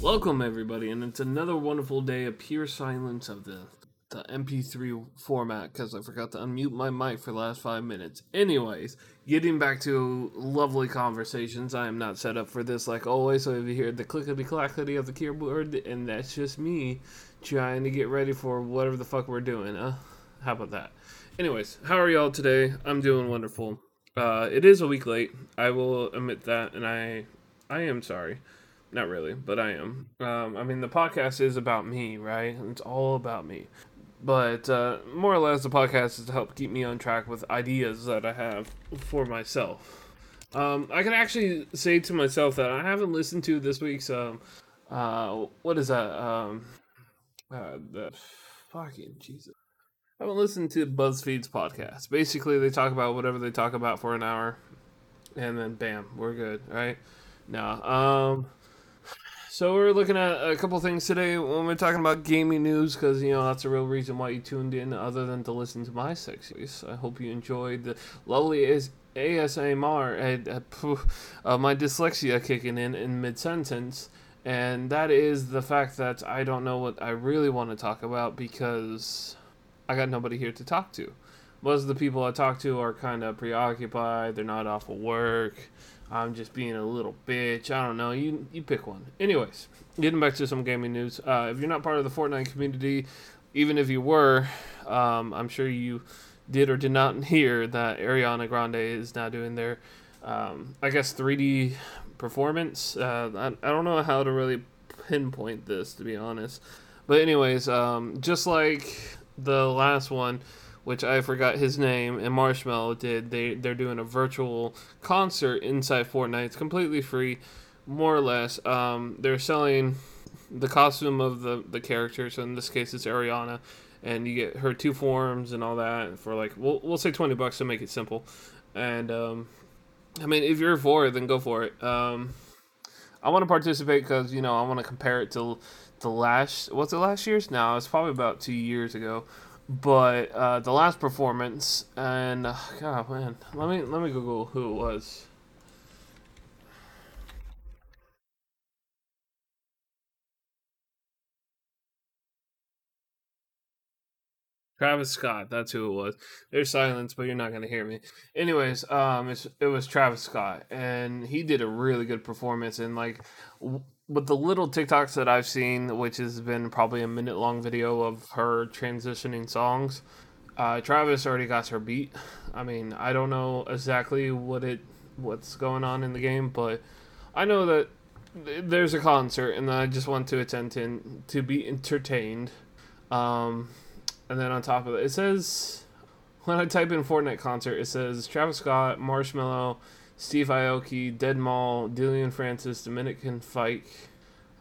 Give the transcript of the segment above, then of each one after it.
Welcome everybody, and it's another wonderful day of pure silence of the the MP3 format because I forgot to unmute my mic for the last five minutes. Anyways, getting back to lovely conversations. I am not set up for this like always, so if you hear the clickety clackety of the keyboard, and that's just me trying to get ready for whatever the fuck we're doing. Uh, how about that? Anyways, how are y'all today? I'm doing wonderful. Uh, it is a week late. I will admit that, and I I am sorry. Not really, but I am. Um, I mean, the podcast is about me, right? It's all about me. But uh, more or less, the podcast is to help keep me on track with ideas that I have for myself. Um, I can actually say to myself that I haven't listened to this week's um, uh, what is that? Um, uh, the fucking Jesus. I haven't listened to BuzzFeed's podcast. Basically, they talk about whatever they talk about for an hour, and then bam, we're good, right? No. Um, so we're looking at a couple things today when we're talking about gaming news because you know that's the real reason why you tuned in, other than to listen to my sexy voice. I hope you enjoyed the lovely AS- ASMR uh, uh, my dyslexia kicking in in mid sentence, and that is the fact that I don't know what I really want to talk about because I got nobody here to talk to. Most of the people I talk to are kind of preoccupied. They're not off of work. I'm just being a little bitch. I don't know. You you pick one. Anyways, getting back to some gaming news. Uh, if you're not part of the Fortnite community, even if you were, um, I'm sure you did or did not hear that Ariana Grande is now doing their, um, I guess 3D performance. Uh, I, I don't know how to really pinpoint this to be honest, but anyways, um, just like the last one which I forgot his name, and Marshmello did. They they're doing a virtual concert inside Fortnite. It's completely free, more or less. Um, they're selling the costume of the the character. So in this case, it's Ariana, and you get her two forms and all that for like we'll we'll say twenty bucks to make it simple. And um, I mean, if you're for it, then go for it. Um, I want to participate because you know I want to compare it to the last what's it last year's? Now it's probably about two years ago but uh, the last performance and uh, God man, let me let me Google who it was. Travis Scott, that's who it was. There's silence, but you're not gonna hear me. Anyways, um, it's, it was Travis Scott, and he did a really good performance. And like, with the little TikToks that I've seen, which has been probably a minute long video of her transitioning songs, uh, Travis already got her beat. I mean, I don't know exactly what it what's going on in the game, but I know that th- there's a concert, and I just want to attend to, to be entertained. Um, and then on top of it, it says when I type in Fortnite concert, it says Travis Scott, Marshmello, Steve Aoki, Dead Mall, Dillon Francis, Dominican Fike.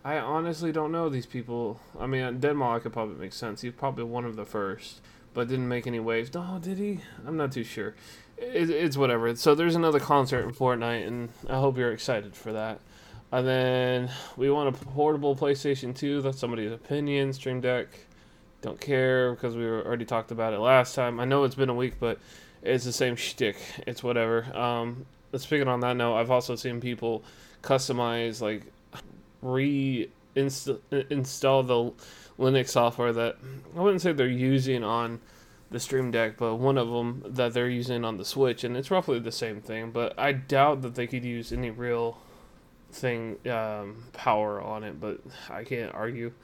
I honestly don't know these people. I mean, Deadmau I could probably make sense. He's probably one of the first, but didn't make any waves. No, did he? I'm not too sure. It, it's whatever. So there's another concert in Fortnite, and I hope you're excited for that. And then we want a portable PlayStation 2. That's somebody's opinion. Stream Deck. Don't care because we already talked about it last time. I know it's been a week, but it's the same shtick. It's whatever. Um, speaking on that note, I've also seen people customize like re install the Linux software that I wouldn't say they're using on the Stream Deck, but one of them that they're using on the Switch, and it's roughly the same thing. But I doubt that they could use any real thing um, power on it. But I can't argue.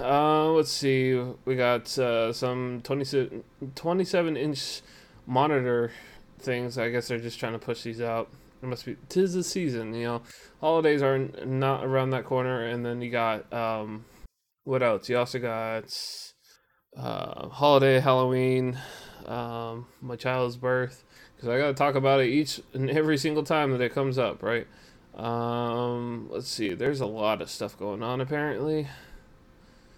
Uh, let's see. We got uh, some 27, 27 inch monitor things. I guess they're just trying to push these out. It must be tis the season, you know. Holidays are not around that corner, and then you got um, what else? You also got uh, holiday, Halloween, um, my child's birth. Because I got to talk about it each and every single time that it comes up, right? Um, let's see. There's a lot of stuff going on apparently.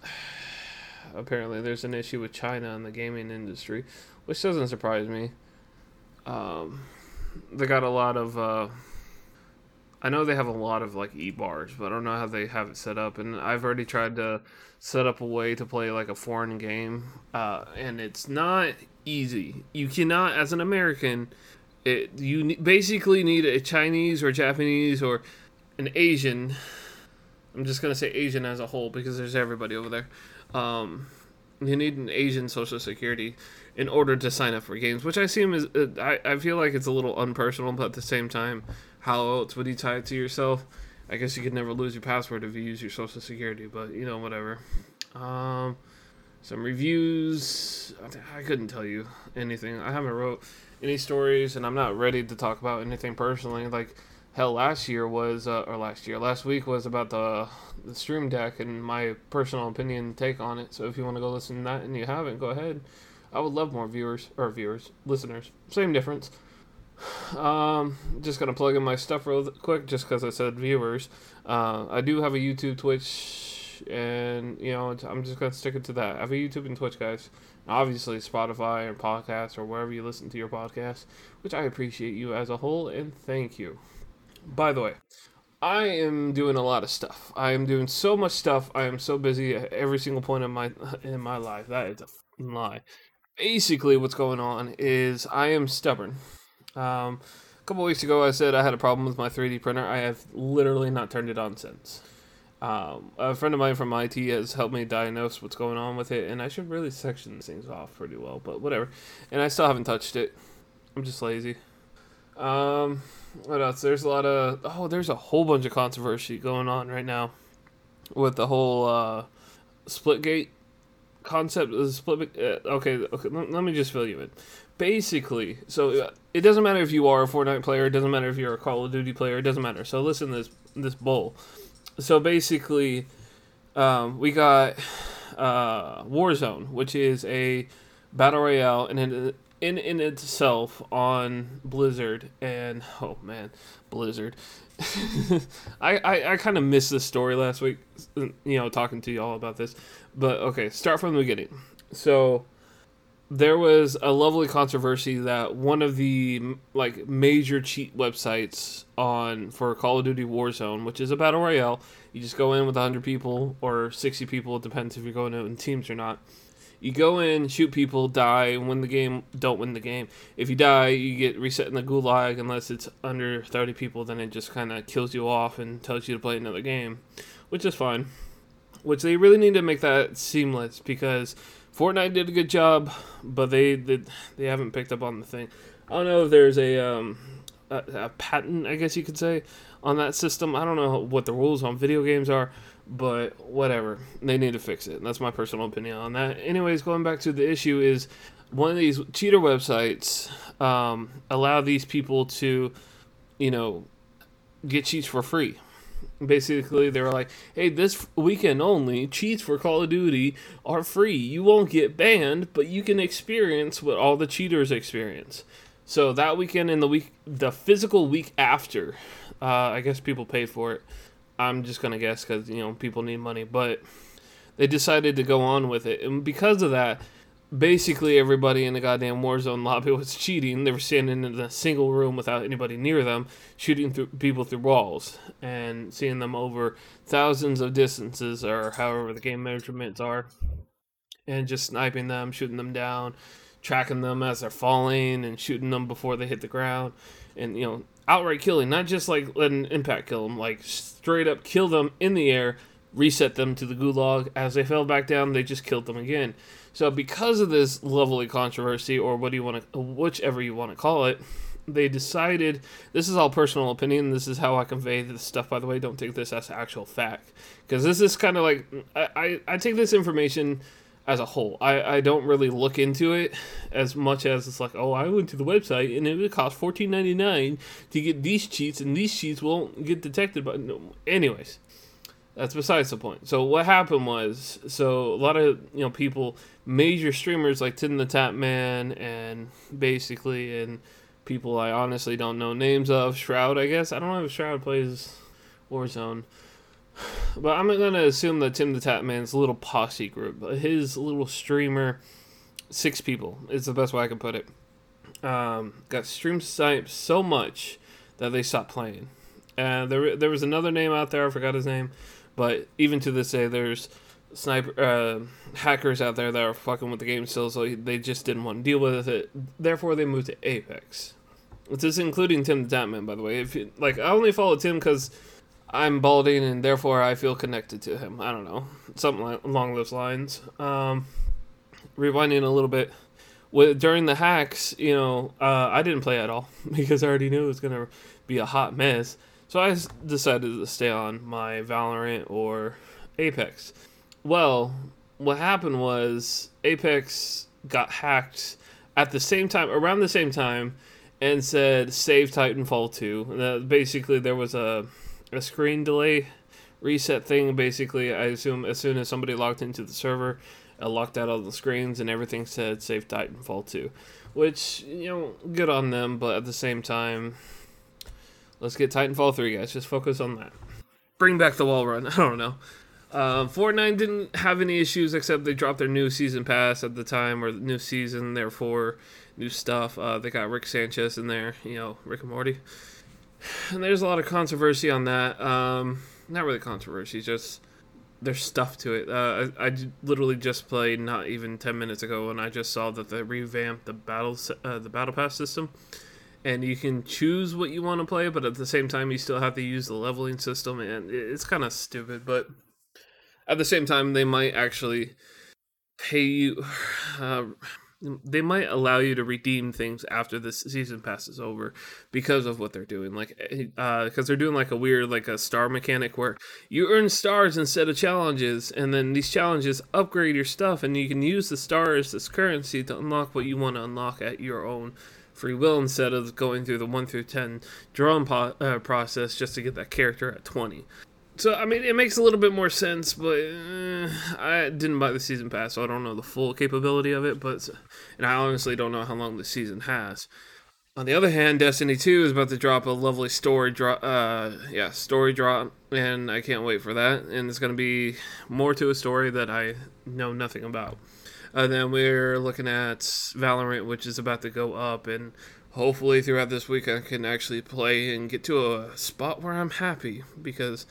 apparently there's an issue with China in the gaming industry, which doesn't surprise me. Um, they got a lot of. Uh, I know they have a lot of like e bars, but I don't know how they have it set up. And I've already tried to set up a way to play like a foreign game, uh, and it's not easy. You cannot, as an American, it you basically need a Chinese or Japanese or an Asian. I'm just gonna say Asian as a whole because there's everybody over there. Um, you need an Asian social security in order to sign up for games, which I assume is uh, I, I feel like it's a little unpersonal, but at the same time, how else would you tie it to yourself? I guess you could never lose your password if you use your social security, but you know whatever. Um, some reviews. I couldn't tell you anything. I haven't wrote any stories, and I'm not ready to talk about anything personally. Like hell, last year was uh, or last year, last week was about the the Stream Deck and my personal opinion take on it. So if you want to go listen to that and you haven't, go ahead. I would love more viewers or viewers, listeners. Same difference. Um, just gonna plug in my stuff real quick, just because I said viewers. Uh, I do have a YouTube, Twitch, and you know I'm just gonna stick it to that. I have a YouTube and Twitch, guys. Obviously, Spotify or podcasts or wherever you listen to your podcast, which I appreciate you as a whole and thank you. By the way, I am doing a lot of stuff. I am doing so much stuff. I am so busy at every single point in my in my life. That is a lie. Basically, what's going on is I am stubborn. Um, a couple weeks ago, I said I had a problem with my 3D printer. I have literally not turned it on since. Um, a friend of mine from IT has helped me diagnose what's going on with it, and I should really section things off pretty well, but whatever. And I still haven't touched it. I'm just lazy. Um, what else? There's a lot of oh, there's a whole bunch of controversy going on right now with the whole uh, Splitgate concept. The split. Uh, okay, okay. Let, let me just fill you in. Basically, so uh, it doesn't matter if you are a Fortnite player. It doesn't matter if you're a Call of Duty player. It doesn't matter. So listen this this bull. So basically, um, we got uh, Warzone, which is a battle royale, and in, in in itself on Blizzard, and oh man, Blizzard. I, I, I kind of missed this story last week, you know, talking to y'all about this. But okay, start from the beginning. So there was a lovely controversy that one of the like major cheat websites on for Call of Duty Warzone, which is a battle royale, you just go in with 100 people or 60 people, it depends if you're going out in teams or not. You go in, shoot people, die, win the game, don't win the game. If you die, you get reset in the gulag unless it's under 30 people, then it just kind of kills you off and tells you to play another game, which is fine. Which they really need to make that seamless because Fortnite did a good job, but they they, they haven't picked up on the thing. I don't know if there's a um a, a patent, I guess you could say, on that system. I don't know what the rules on video games are, but whatever. They need to fix it. That's my personal opinion on that. Anyways, going back to the issue is one of these cheater websites um, allow these people to, you know, get cheats for free basically they were like hey this weekend only cheats for call of duty are free you won't get banned but you can experience what all the cheaters experience so that weekend and the week the physical week after uh, i guess people pay for it i'm just gonna guess because you know people need money but they decided to go on with it and because of that basically everybody in the goddamn Warzone lobby was cheating. They were standing in a single room without anybody near them, shooting through people through walls and seeing them over thousands of distances or however the game measurements are, and just sniping them, shooting them down, tracking them as they're falling, and shooting them before they hit the ground, and you know outright killing, not just like letting impact kill them, like straight up kill them in the air. Reset them to the gulag. As they fell back down, they just killed them again so because of this lovely controversy, or what do you want to, whichever you want to call it, they decided. This is all personal opinion. This is how I convey this stuff. By the way, don't take this as actual fact, because this is kind of like I, I, I take this information as a whole. I, I don't really look into it as much as it's like, oh, I went to the website and it would cost fourteen ninety nine to get these cheats, and these cheats won't get detected. But no, anyways, that's besides the point. So what happened was, so a lot of you know people, major streamers like Tim the Tatman, and basically, and people I honestly don't know names of. Shroud, I guess I don't know if Shroud plays Warzone. But I'm gonna assume that Tim the Tatman's little posse group, his little streamer, six people is the best way I can put it. Um, got stream sniped so much that they stopped playing. And there, there was another name out there. I forgot his name, but even to this day, there's sniper uh, hackers out there that are fucking with the game still. So they just didn't want to deal with it. Therefore, they moved to Apex. This is including Tim the Tatman, by the way. If you, like, I only follow Tim because I'm balding and therefore I feel connected to him. I don't know, something like, along those lines. Um, rewinding a little bit, with during the hacks, you know, uh, I didn't play at all because I already knew it was gonna be a hot mess. So I decided to stay on my Valorant or Apex. Well, what happened was Apex got hacked at the same time, around the same time, and said save Titanfall 2. Uh, basically, there was a, a screen delay reset thing. Basically, I assume as soon as somebody logged into the server, it locked out all the screens and everything said save Titanfall 2. Which, you know, good on them, but at the same time, let's get Titanfall 3, guys. Just focus on that. Bring back the wall run. I don't know. Uh, Fortnite didn't have any issues except they dropped their new season pass at the time, or new season, therefore new stuff. Uh, they got Rick Sanchez in there, you know, Rick and Morty. And there's a lot of controversy on that. Um, not really controversy, just there's stuff to it. Uh, I, I literally just played not even ten minutes ago, and I just saw that they revamped the battle uh, the battle pass system, and you can choose what you want to play, but at the same time you still have to use the leveling system, and it's kind of stupid. But at the same time, they might actually pay you. Uh, they might allow you to redeem things after this season passes over because of what they're doing. Like uh because they're doing like a weird like a star mechanic where you earn stars instead of challenges and then these challenges upgrade your stuff and you can use the stars as currency to unlock what you want to unlock at your own free will instead of going through the 1 through 10 drawing po- uh, process just to get that character at 20 so I mean, it makes a little bit more sense, but uh, I didn't buy the season pass, so I don't know the full capability of it. But and I honestly don't know how long the season has. On the other hand, Destiny 2 is about to drop a lovely story drop. Uh, yeah, story drop, and I can't wait for that. And it's going to be more to a story that I know nothing about. And then we're looking at Valorant, which is about to go up, and hopefully throughout this week I can actually play and get to a spot where I'm happy because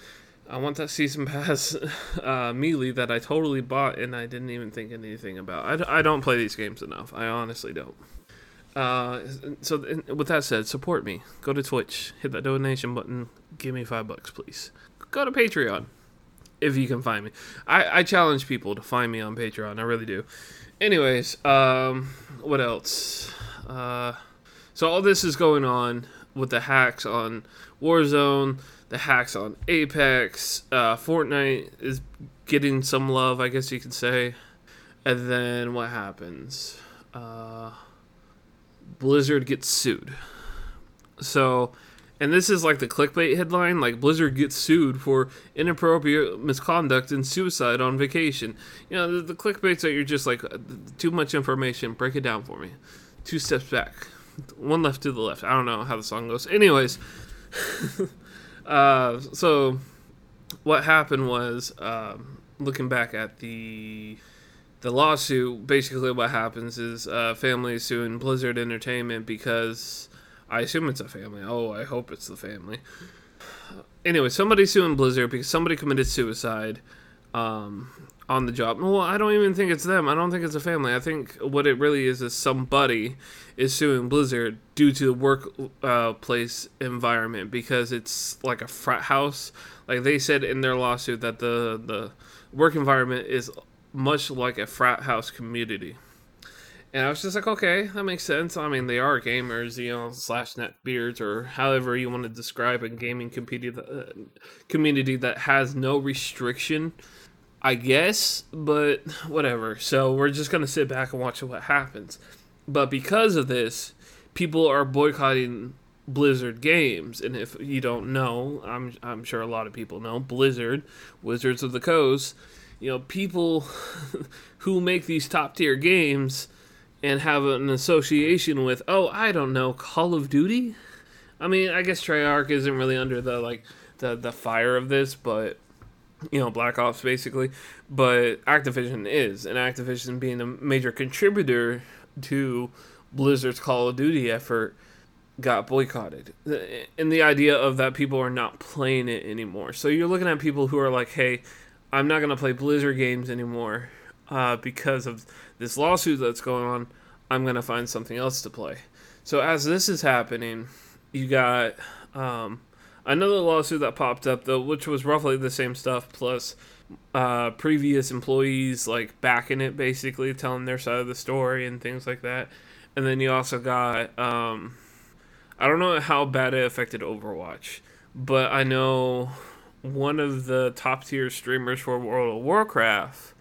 I want that season pass uh, melee that I totally bought and I didn't even think anything about. I, I don't play these games enough. I honestly don't. Uh, so with that said, support me. Go to Twitch, hit that donation button, give me five bucks, please. Go to Patreon if you can find me. I, I challenge people to find me on Patreon. I really do. Anyways, um, what else? Uh, so all this is going on with the hacks on Warzone the hacks on Apex. Uh, Fortnite is getting some love, I guess you could say. And then what happens? Uh, Blizzard gets sued. So, and this is like the clickbait headline like Blizzard gets sued for inappropriate misconduct and suicide on vacation. You know, the, the clickbaits that you're just like, uh, too much information, break it down for me. Two steps back, one left to the left. I don't know how the song goes. Anyways. Uh, so what happened was, um, looking back at the the lawsuit, basically what happens is uh, family suing Blizzard Entertainment because I assume it's a family. Oh, I hope it's the family. Anyway, somebody suing Blizzard because somebody committed suicide. Um, on the job. Well, I don't even think it's them. I don't think it's a family. I think what it really is is somebody is suing Blizzard due to the workplace uh, environment because it's like a frat house. Like they said in their lawsuit that the the work environment is much like a frat house community. And I was just like, okay, that makes sense. I mean, they are gamers, you know, slash neckbeards, or however you want to describe a gaming community that, uh, community that has no restriction I guess, but whatever. So we're just gonna sit back and watch what happens. But because of this, people are boycotting Blizzard games, and if you don't know, I'm I'm sure a lot of people know Blizzard, Wizards of the Coast. You know, people who make these top tier games and have an association with, oh, I don't know, Call of Duty. I mean, I guess Treyarch isn't really under the like the the fire of this, but you know, Black Ops basically, but Activision is, and Activision being a major contributor to Blizzard's Call of Duty effort got boycotted. And the idea of that people are not playing it anymore. So you're looking at people who are like, hey, I'm not going to play Blizzard games anymore uh, because of this lawsuit that's going on. I'm going to find something else to play. So as this is happening, you got um, another lawsuit that popped up, though, which was roughly the same stuff, plus uh, previous employees like backing it, basically telling their side of the story and things like that. And then you also got um, I don't know how bad it affected Overwatch, but I know one of the top tier streamers for World of Warcraft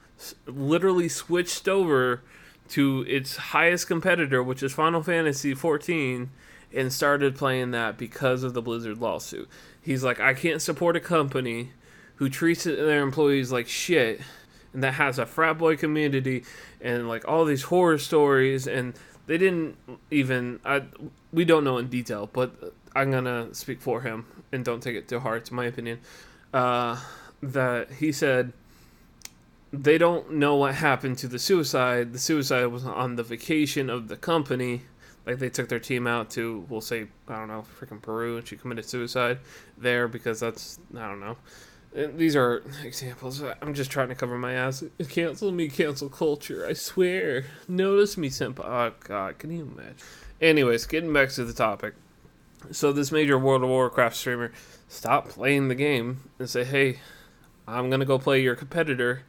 literally switched over to its highest competitor, which is Final Fantasy 14, and started playing that because of the Blizzard lawsuit. He's like, I can't support a company who treats their employees like shit and that has a frat boy community and like all these horror stories and they didn't even I we don't know in detail, but I'm gonna speak for him and don't take it to heart. It's my opinion. Uh, that he said they don't know what happened to the suicide. The suicide was on the vacation of the company. Like they took their team out to, we'll say, I don't know, freaking Peru, and she committed suicide there because that's, I don't know. These are examples. I'm just trying to cover my ass. Cancel me, cancel culture. I swear. Notice me, senpai. Oh God, can you imagine? Anyways, getting back to the topic. So this major World of Warcraft streamer stopped playing the game and say, "Hey, I'm gonna go play your competitor."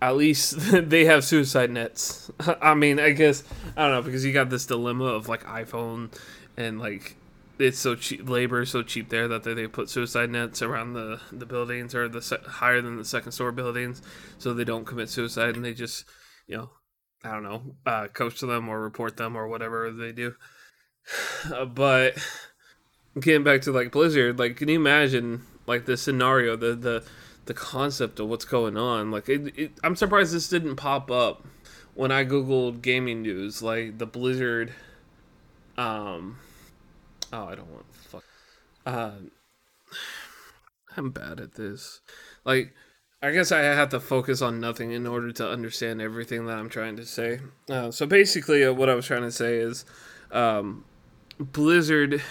At least they have suicide nets. I mean, I guess I don't know because you got this dilemma of like iPhone and like it's so cheap labor is so cheap there that they, they put suicide nets around the the buildings or the higher than the second store buildings so they don't commit suicide and they just you know i don't know uh, coach them or report them or whatever they do uh, but getting back to like blizzard like can you imagine like the scenario the the the concept of what's going on like it, it, i'm surprised this didn't pop up when i googled gaming news like the blizzard um Oh, I don't want fuck. Uh, I'm bad at this. Like, I guess I have to focus on nothing in order to understand everything that I'm trying to say. Uh, so basically, uh, what I was trying to say is, um, Blizzard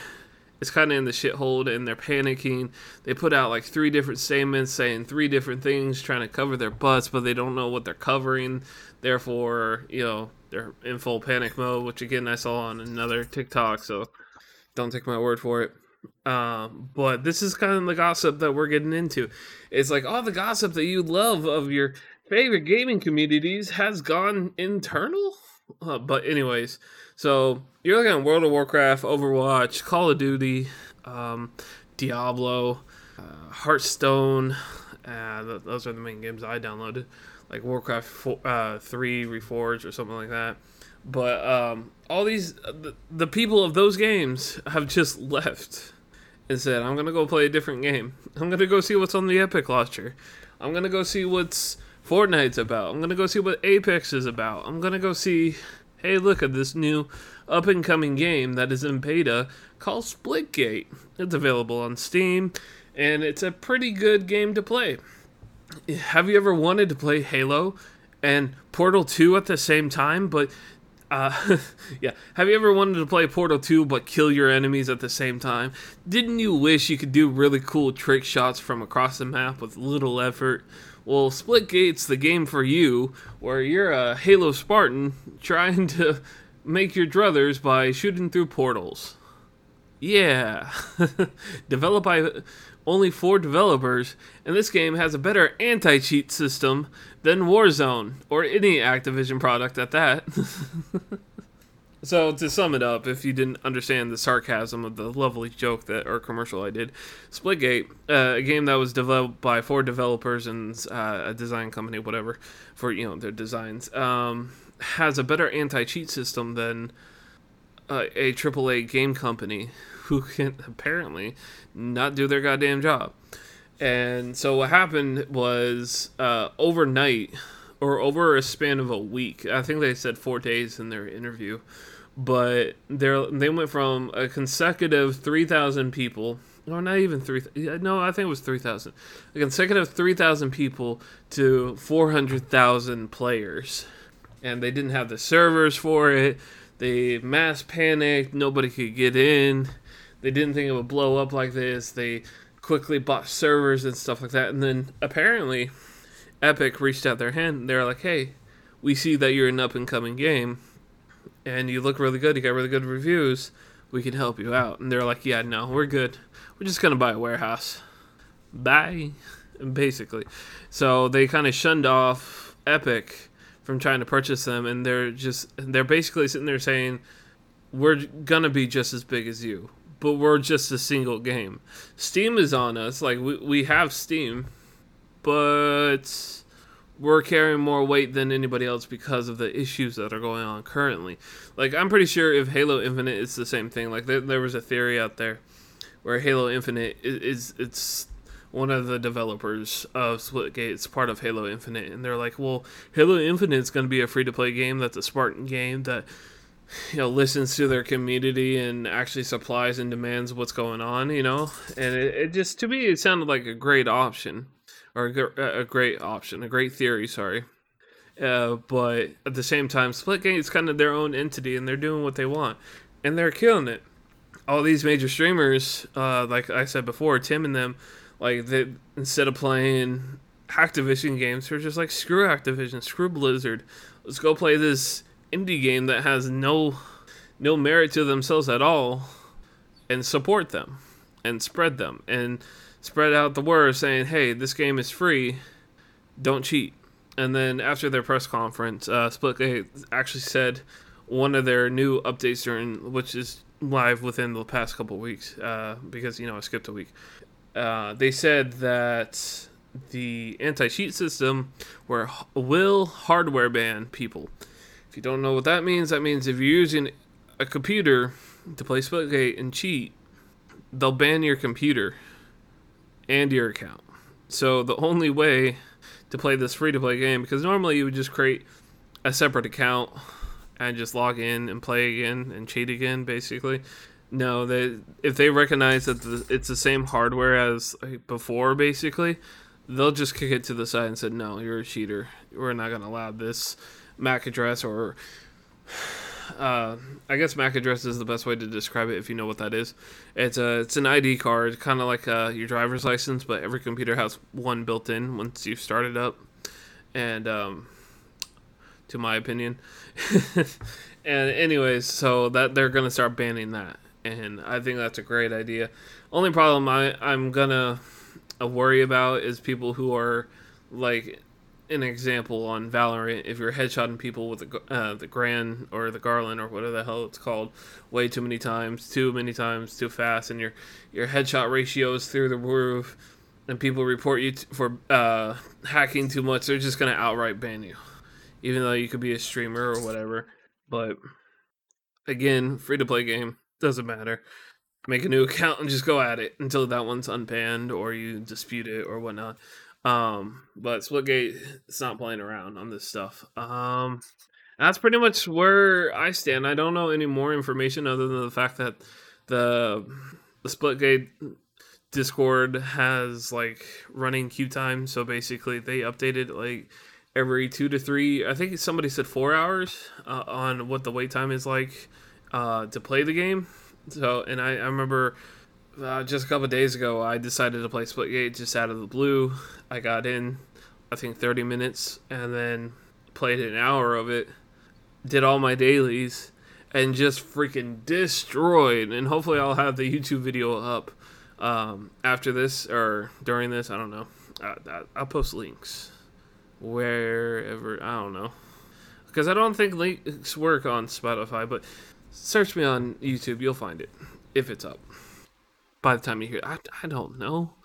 is kind of in the shithole and they're panicking. They put out like three different statements saying three different things, trying to cover their butts, but they don't know what they're covering. Therefore, you know, they're in full panic mode, which again I saw on another TikTok. So don't take my word for it. Um, but this is kind of the gossip that we're getting into. It's like all the gossip that you love of your favorite gaming communities has gone internal. Uh, but anyways, so you're looking at World of Warcraft, Overwatch, Call of Duty, um, Diablo, uh, Hearthstone. Uh, those are the main games I downloaded, like Warcraft 4, uh, 3 Reforged or something like that. But um, all these the, the people of those games have just left and said, "I'm gonna go play a different game. I'm gonna go see what's on the Epic launcher. I'm gonna go see what's Fortnite's about. I'm gonna go see what Apex is about. I'm gonna go see, hey, look at this new up and coming game that is in beta called Splitgate. It's available on Steam, and it's a pretty good game to play. Have you ever wanted to play Halo and Portal 2 at the same time, but uh, yeah. Have you ever wanted to play Portal 2 but kill your enemies at the same time? Didn't you wish you could do really cool trick shots from across the map with little effort? Well, Splitgate's the game for you, where you're a Halo Spartan trying to make your druthers by shooting through portals. Yeah. Developed by only four developers, and this game has a better anti cheat system than Warzone, or any Activision product at that. so, to sum it up, if you didn't understand the sarcasm of the lovely joke that or commercial I did, Splitgate, uh, a game that was developed by four developers and uh, a design company, whatever, for you know their designs, um, has a better anti cheat system than uh, a AAA game company who can apparently not do their goddamn job. And so what happened was uh, overnight or over a span of a week, I think they said four days in their interview, but they they went from a consecutive 3,000 people or not even three. No, I think it was three thousand. A consecutive three thousand people to four hundred thousand players, and they didn't have the servers for it. They mass panicked. Nobody could get in. They didn't think it would blow up like this. They quickly bought servers and stuff like that. And then apparently, Epic reached out their hand. They're like, "Hey, we see that you're an up and coming game, and you look really good. You got really good reviews. We can help you out." And they're like, "Yeah, no, we're good. We're just gonna buy a warehouse. Bye." Basically, so they kind of shunned off Epic from trying to purchase them, and they're just they're basically sitting there saying, "We're gonna be just as big as you." But we're just a single game. Steam is on us. Like we, we have Steam, but we're carrying more weight than anybody else because of the issues that are going on currently. Like I'm pretty sure if Halo Infinite is the same thing. Like there, there was a theory out there where Halo Infinite is, is it's one of the developers of Splitgate. It's part of Halo Infinite, and they're like, "Well, Halo Infinite is going to be a free-to-play game. That's a Spartan game that you know listens to their community and actually supplies and demands what's going on." You know, and it, it just to me it sounded like a great option or a, great option, a great theory. Sorry. Uh, but at the same time, Splitgate is kind of their own entity, and they're doing what they want, and they're killing it. All these major streamers, uh, like I said before, Tim and them, like they instead of playing Activision games, they're just like screw Activision, screw Blizzard. Let's go play this indie game that has no no merit to themselves at all, and support them, and spread them, and spread out the word saying, "Hey, this game is free. Don't cheat." And then after their press conference, uh, Splitgate actually said one of their new updates during, which is live within the past couple weeks, uh, because you know I skipped a week. Uh, they said that the anti-cheat system where will hardware ban people. If you don't know what that means, that means if you're using a computer to play Splitgate and cheat, they'll ban your computer and your account. So the only way to play this free to play game, because normally you would just create a separate account and just log in and play again and cheat again, basically. No, they if they recognize that the, it's the same hardware as before, basically, they'll just kick it to the side and say, "No, you're a cheater. We're not going to allow this MAC address or." Uh, I guess MAC address is the best way to describe it if you know what that is. It's a it's an ID card, kind of like uh, your driver's license, but every computer has one built in once you start it up. And um, to my opinion, and anyways, so that they're gonna start banning that, and I think that's a great idea. Only problem I I'm gonna uh, worry about is people who are like an example on Valorant, if you're headshotting people with the uh, the Grand or the Garland or whatever the hell it's called, way too many times, too many times, too fast, and your your headshot ratio is through the roof, and people report you t- for uh, hacking too much, they're just gonna outright ban you, even though you could be a streamer or whatever. But again, free to play game doesn't matter. Make a new account and just go at it until that one's unbanned or you dispute it or whatnot. Um, but Splitgate it's not playing around on this stuff. Um, that's pretty much where I stand. I don't know any more information other than the fact that the the Splitgate Discord has like running queue time. So basically, they updated like every two to three. I think somebody said four hours uh, on what the wait time is like uh, to play the game. So, and I, I remember uh, just a couple days ago, I decided to play Splitgate just out of the blue. I got in, I think, 30 minutes, and then played an hour of it, did all my dailies, and just freaking destroyed. And hopefully, I'll have the YouTube video up um, after this or during this. I don't know. I, I'll post links wherever. I don't know. Because I don't think links work on Spotify, but search me on YouTube. You'll find it if it's up by the time you hear. I, I don't know.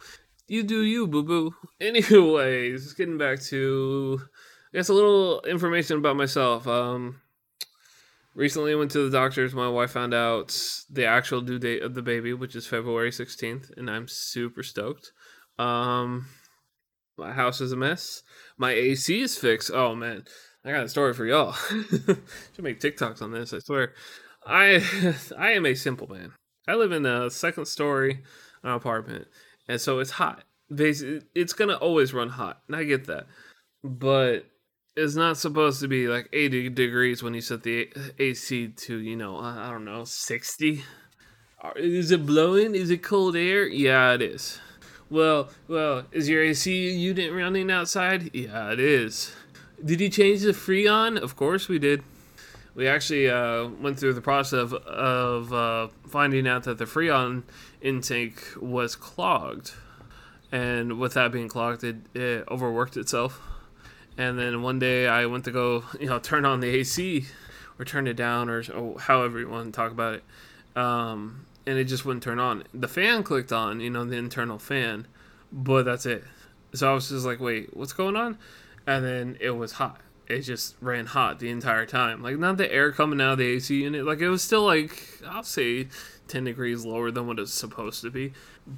You do you, boo boo. Anyways, getting back to, I guess, a little information about myself. Um, recently went to the doctor's. My wife found out the actual due date of the baby, which is February 16th, and I'm super stoked. Um, my house is a mess. My AC is fixed. Oh, man. I got a story for y'all. Should make TikToks on this, I swear. I I am a simple man. I live in a second story uh, apartment, and so it's hot. Basically, it's gonna always run hot, and I get that, but it's not supposed to be like 80 degrees when you set the AC to you know I don't know 60. Is it blowing? Is it cold air? Yeah, it is. Well, well, is your AC unit running outside? Yeah, it is. Did you change the Freon? Of course we did. We actually uh, went through the process of, of uh, finding out that the Freon intake was clogged. And with that being clogged, it, it overworked itself. And then one day I went to go, you know, turn on the AC or turn it down or, or however you want to talk about it. Um, and it just wouldn't turn on. The fan clicked on, you know, the internal fan, but that's it. So I was just like, wait, what's going on? And then it was hot. It just ran hot the entire time. Like, not the air coming out of the AC unit. Like, it was still like, I'll say 10 degrees lower than what it's supposed to be.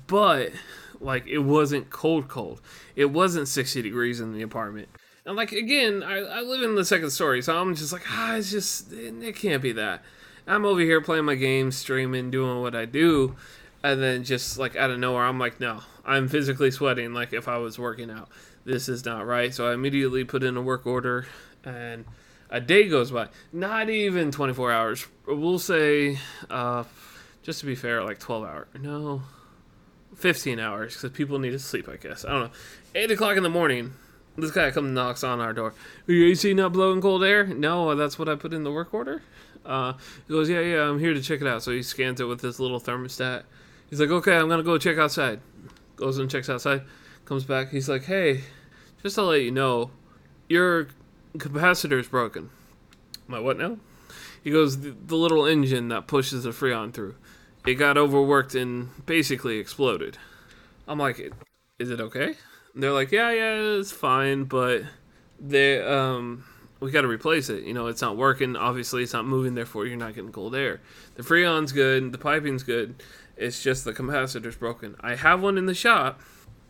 But, like, it wasn't cold, cold. It wasn't 60 degrees in the apartment. And, like, again, I, I live in the second story, so I'm just like, ah, it's just, it, it can't be that. I'm over here playing my game, streaming, doing what I do, and then just like out of nowhere, I'm like, no, I'm physically sweating like if I was working out. This is not right. So I immediately put in a work order, and a day goes by. Not even 24 hours. We'll say, uh, just to be fair, like 12 hours. No, 15 hours because people need to sleep. I guess I don't know. Eight o'clock in the morning. This guy comes knocks on our door. Are your AC not blowing cold air? No, that's what I put in the work order. Uh, he goes, yeah, yeah, I'm here to check it out. So he scans it with this little thermostat. He's like, okay, I'm gonna go check outside. Goes and checks outside. Comes back. He's like, hey, just to let you know, your capacitor is broken. My what now? He goes, the, the little engine that pushes the freon through. It got overworked and basically exploded. I'm like, is it okay? they're like, yeah, yeah, it's fine, but they um we got to replace it. You know, it's not working. Obviously, it's not moving. Therefore, you're not getting cold air. The freon's good. The piping's good. It's just the capacitor's broken. I have one in the shop.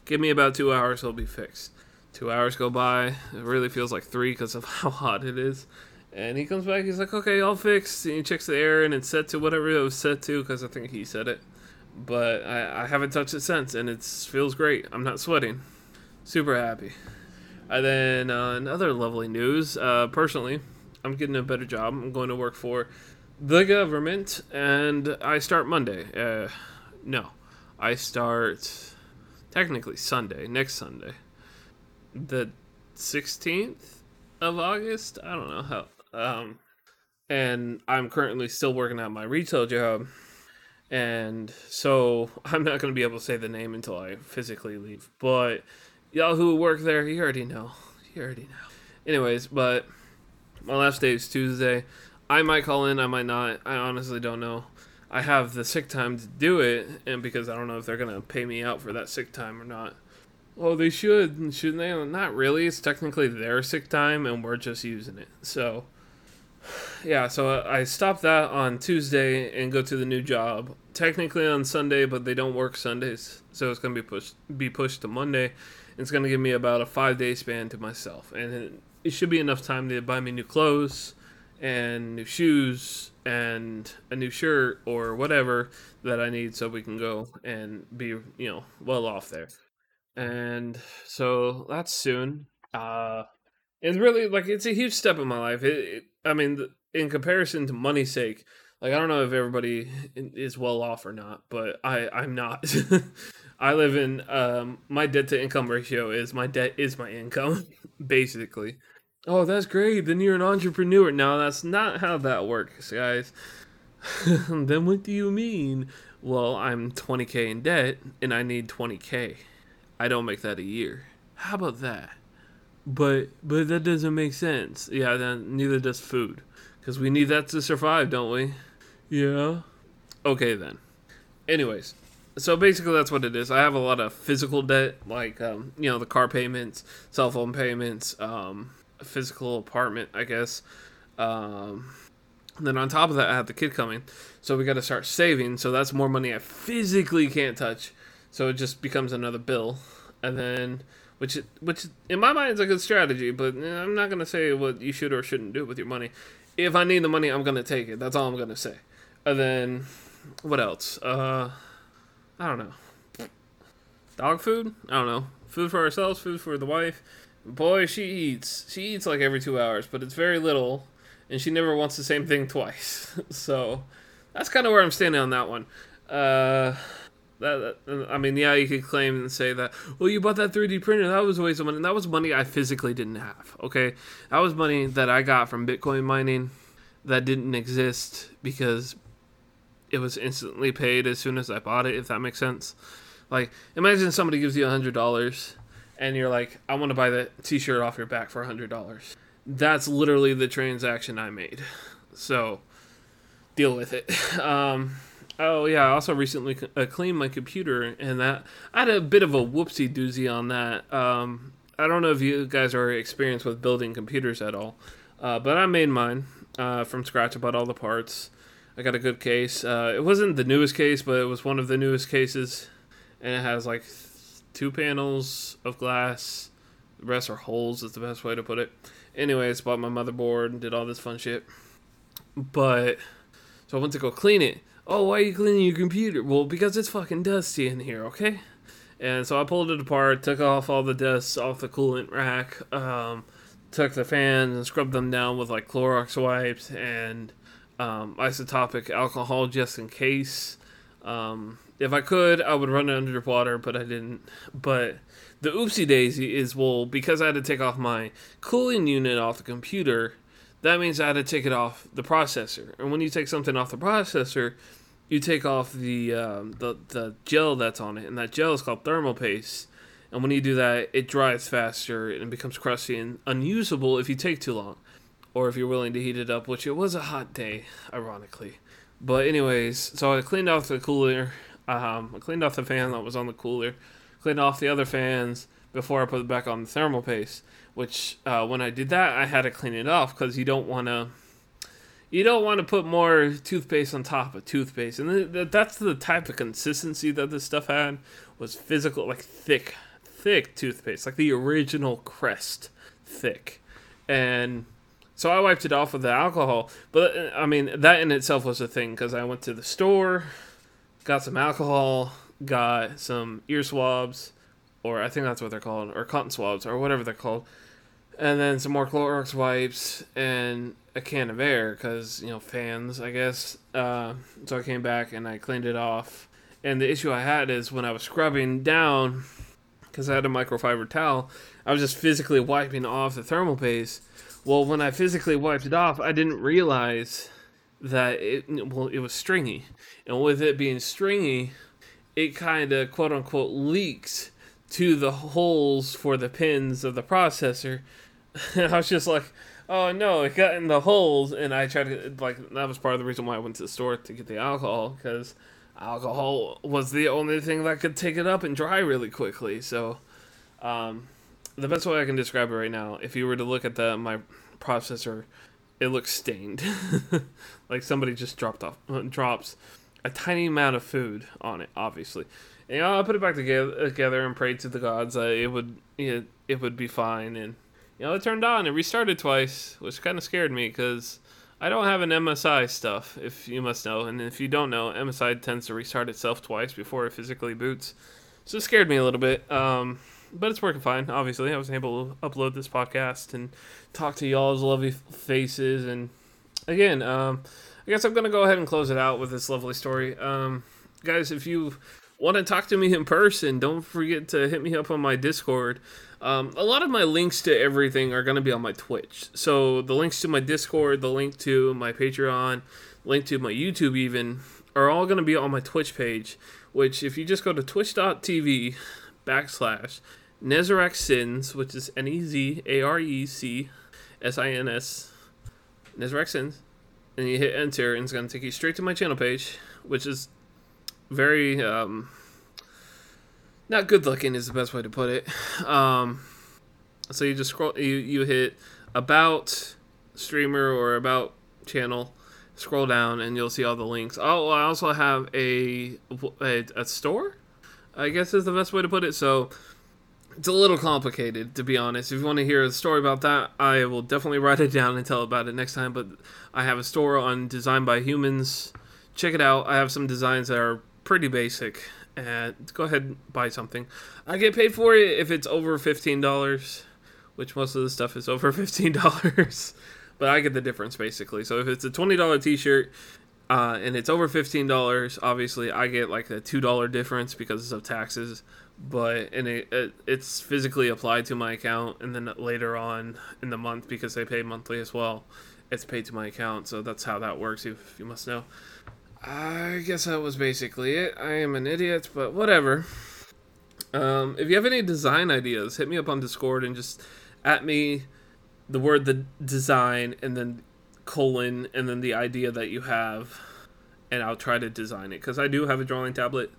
Give me about two hours, it'll be fixed. Two hours go by. It really feels like three because of how hot it is. And he comes back. He's like, "Okay, fixed." And he checks the air, and it's set to whatever it was set to because I think he said it. But I, I haven't touched it since, and it feels great. I'm not sweating. Super happy. And then uh, another lovely news. Uh, personally, I'm getting a better job. I'm going to work for the government, and I start Monday. Uh, no, I start technically Sunday, next Sunday, the 16th of August. I don't know how. Um, and I'm currently still working at my retail job. And so I'm not going to be able to say the name until I physically leave. But y'all who work there, you already know. You already know. Anyways, but my last day is Tuesday. I might call in, I might not. I honestly don't know. I have the sick time to do it, and because I don't know if they're gonna pay me out for that sick time or not. Oh, they should, shouldn't they? Not really. It's technically their sick time, and we're just using it. So, yeah. So I stop that on Tuesday and go to the new job. Technically on Sunday, but they don't work Sundays, so it's gonna be pushed be pushed to Monday. It's to give me about a five day span to myself. And it, it should be enough time to buy me new clothes and new shoes and a new shirt or whatever that I need so we can go and be, you know, well off there. And so that's soon. Uh, it's really like it's a huge step in my life. It, it, I mean, in comparison to money's sake, like I don't know if everybody is well off or not, but I I'm not. I live in um my debt to income ratio is my debt is my income basically. Oh, that's great. Then you're an entrepreneur. No, that's not how that works, guys. then what do you mean? Well, I'm 20k in debt and I need 20k. I don't make that a year. How about that? But but that doesn't make sense. Yeah, then neither does food. Cuz we need that to survive, don't we? Yeah. Okay then. Anyways, so basically that's what it is. I have a lot of physical debt, like um, you know the car payments, cell phone payments, um, physical apartment, I guess. Um, then on top of that, I have the kid coming, so we got to start saving. So that's more money I physically can't touch. So it just becomes another bill, and then which which in my mind is a good strategy, but eh, I'm not gonna say what you should or shouldn't do with your money. If I need the money, I'm gonna take it. That's all I'm gonna say. And then what else? Uh, I don't know. dog food. I don't know. Food for ourselves, food for the wife. Boy, she eats. She eats like every two hours, but it's very little, and she never wants the same thing twice. so that's kind of where I'm standing on that one. Uh, that, that, I mean, yeah, you could claim and say that. Well, you bought that 3D printer. That was a waste of money. That was money I physically didn't have. Okay, that was money that I got from Bitcoin mining that didn't exist because it was instantly paid as soon as I bought it. If that makes sense. Like, imagine somebody gives you a hundred dollars, and you're like, "I want to buy that T-shirt off your back for a hundred dollars." That's literally the transaction I made. So, deal with it. Um, Oh yeah, I also recently uh, cleaned my computer, and that I had a bit of a whoopsie doozy on that. Um, I don't know if you guys are experienced with building computers at all, uh, but I made mine uh, from scratch. I bought all the parts. I got a good case. Uh, it wasn't the newest case, but it was one of the newest cases, and it has like two panels of glass. The rest are holes. Is the best way to put it. Anyways, bought my motherboard and did all this fun shit. But so I went to go clean it oh, why are you cleaning your computer? Well, because it's fucking dusty in here, okay? And so I pulled it apart, took off all the dust off the coolant rack, um, took the fans and scrubbed them down with like Clorox wipes and um, isotopic alcohol just in case. Um, if I could, I would run it underwater, but I didn't. But the oopsie daisy is well, because I had to take off my cooling unit off the computer, that means I had to take it off the processor. And when you take something off the processor, you take off the um, the the gel that's on it, and that gel is called thermal paste. And when you do that, it dries faster and becomes crusty and unusable if you take too long, or if you're willing to heat it up. Which it was a hot day, ironically. But anyways, so I cleaned off the cooler. Um, I cleaned off the fan that was on the cooler, cleaned off the other fans before I put it back on the thermal paste which uh, when I did that, I had to clean it off because you don't want to. You don't want to put more toothpaste on top of toothpaste, and th- that's the type of consistency that this stuff had was physical, like thick, thick toothpaste, like the original Crest thick, and so I wiped it off with the alcohol. But uh, I mean, that in itself was a thing because I went to the store, got some alcohol, got some ear swabs, or I think that's what they're called, or cotton swabs, or whatever they're called and then some more Clorox wipes and a can of air because you know fans, I guess. Uh, so I came back and I cleaned it off. And the issue I had is when I was scrubbing down, because I had a microfiber towel, I was just physically wiping off the thermal paste. Well, when I physically wiped it off, I didn't realize that it well it was stringy, and with it being stringy, it kind of quote unquote leaks to the holes for the pins of the processor. And I was just like, oh no, it got in the holes, and I tried to like that was part of the reason why I went to the store to get the alcohol because alcohol was the only thing that could take it up and dry really quickly. So, um, the best way I can describe it right now, if you were to look at the my processor, it looks stained, like somebody just dropped off drops a tiny amount of food on it, obviously. And, you know, I put it back together, together and prayed to the gods that it would it, it would be fine and you know, it turned on and restarted twice, which kind of scared me because I don't have an MSI stuff, if you must know. And if you don't know, MSI tends to restart itself twice before it physically boots. So it scared me a little bit. Um, but it's working fine, obviously. I was able to upload this podcast and talk to y'all's lovely faces. And again, um, I guess I'm to go ahead and close it out with this lovely story. Um, guys, if you want to talk to me in person, don't forget to hit me up on my Discord. Um, a lot of my links to everything are going to be on my Twitch. So the links to my Discord, the link to my Patreon, link to my YouTube even are all going to be on my Twitch page. Which, if you just go to twitch.tv backslash Nezarec Sins, which is N E Z A R E C S I N S, Nezarec Sins, and you hit enter, and it's going to take you straight to my channel page, which is very um, not good looking is the best way to put it. Um, so you just scroll, you you hit about streamer or about channel, scroll down, and you'll see all the links. Oh, I also have a, a a store. I guess is the best way to put it. So it's a little complicated to be honest. If you want to hear a story about that, I will definitely write it down and tell about it next time. But I have a store on Design by Humans. Check it out. I have some designs that are pretty basic and go ahead and buy something. I get paid for it if it's over fifteen dollars, which most of the stuff is over fifteen dollars. but I get the difference basically. So if it's a twenty dollar T-shirt uh, and it's over fifteen dollars, obviously I get like a two dollar difference because of taxes. But and it, it it's physically applied to my account, and then later on in the month because they pay monthly as well, it's paid to my account. So that's how that works. If you must know. I guess that was basically it. I am an idiot, but whatever. Um, if you have any design ideas, hit me up on Discord and just at me the word the design and then colon and then the idea that you have and I'll try to design it because I do have a drawing tablet.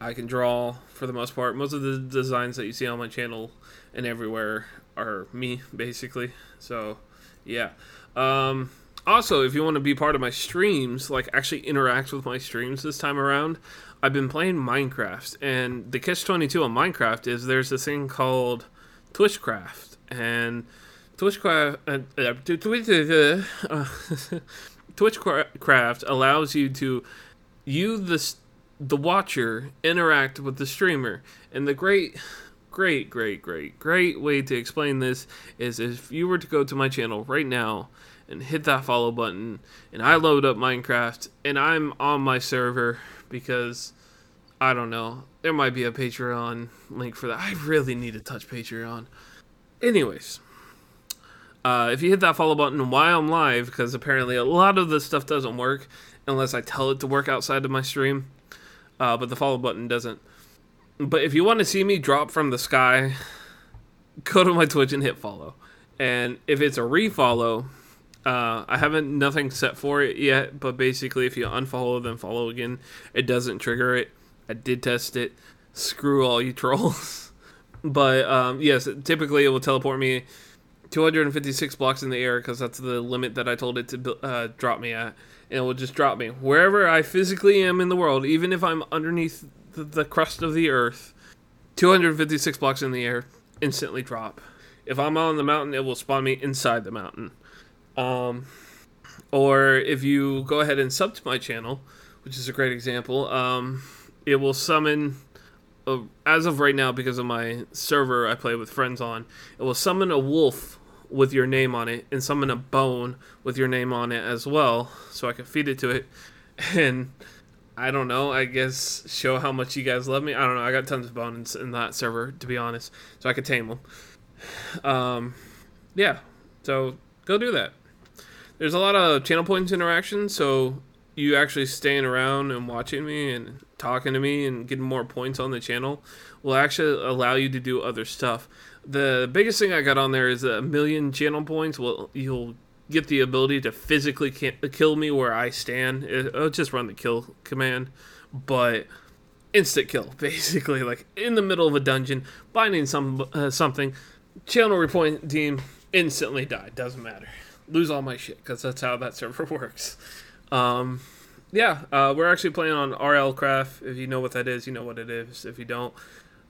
I can draw for the most part. Most of the designs that you see on my channel and everywhere are me basically. So, yeah. Um, also, if you want to be part of my streams, like actually interact with my streams this time around, I've been playing Minecraft, and the catch twenty two on Minecraft is there's this thing called Twitchcraft, and Twitchcraft uh, uh, Twitchcraft allows you to you the the watcher interact with the streamer, and the great great, great, great, great way to explain this is if you were to go to my channel right now and hit that follow button, and I load up Minecraft, and I'm on my server because I don't know, there might be a Patreon link for that. I really need to touch Patreon. Anyways, uh, if you hit that follow button while I'm live, because apparently a lot of this stuff doesn't work unless I tell it to work outside of my stream, uh, but the follow button doesn't. But if you want to see me drop from the sky, go to my Twitch and hit follow. And if it's a refollow, uh, I haven't nothing set for it yet, but basically, if you unfollow then follow again, it doesn't trigger it. I did test it. Screw all you trolls. but um, yes, typically it will teleport me 256 blocks in the air because that's the limit that I told it to uh, drop me at, and it will just drop me wherever I physically am in the world, even if I'm underneath the, crust of the earth. 256 blocks in the air, instantly drop. If I'm on the mountain, it will spawn me inside the mountain. Um, or if you go ahead and sub to my channel, which is a great example, um, it will summon. Uh, as of right now, because of my server I play with friends on, it will summon a wolf with your name on it and summon a bone with your name on it as well, so I can feed it to it. And I don't know, I guess show how much you guys love me. I don't know, I got tons of bones in that server, to be honest, so I could tame them. Um, yeah, so go do that there's a lot of channel points interaction, so you actually staying around and watching me and talking to me and getting more points on the channel will actually allow you to do other stuff. The biggest thing I got on there is a million channel points. Well, you'll get the ability to physically kill me where I stand. It'll just run the kill command, but instant kill basically, like in the middle of a dungeon, finding some uh, something, channel repoint team instantly die. Doesn't matter lose all my shit because that's how that server works. Um, yeah, uh, we're actually playing on RL Craft. If you know what that is, you know what it is. If you don't,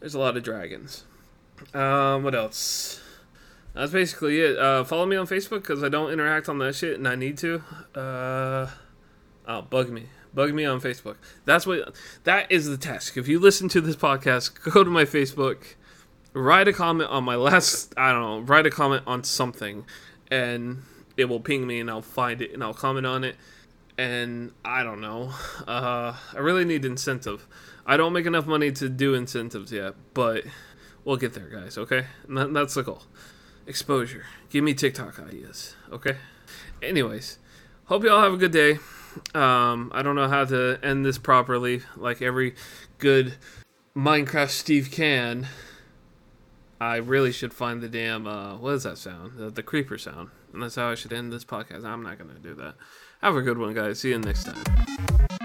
there's a lot of dragons. Um, what else? That's basically it. Uh, follow me on Facebook because I don't interact on that shit and I need to. Uh, oh, bug me. Bug me on Facebook. That's what. That is the task. If you listen to this podcast, go to my Facebook, write a comment on my last. I don't know. Write a comment on something, and it will ping me and I'll find it and I'll comment on it. And I don't know. Uh, I really need incentive. I don't make enough money to do incentives yet, but we'll get there, guys. Okay, that, that's the goal. Exposure. Give me TikTok ideas. Okay. Anyways, hope y'all have a good day. Um, I don't know how to end this properly, like every good Minecraft Steve can. I really should find the damn uh, what is that sound? The, the creeper sound. And that's how I should end this podcast. I'm not to do that. Have a good one, guys. See you next time.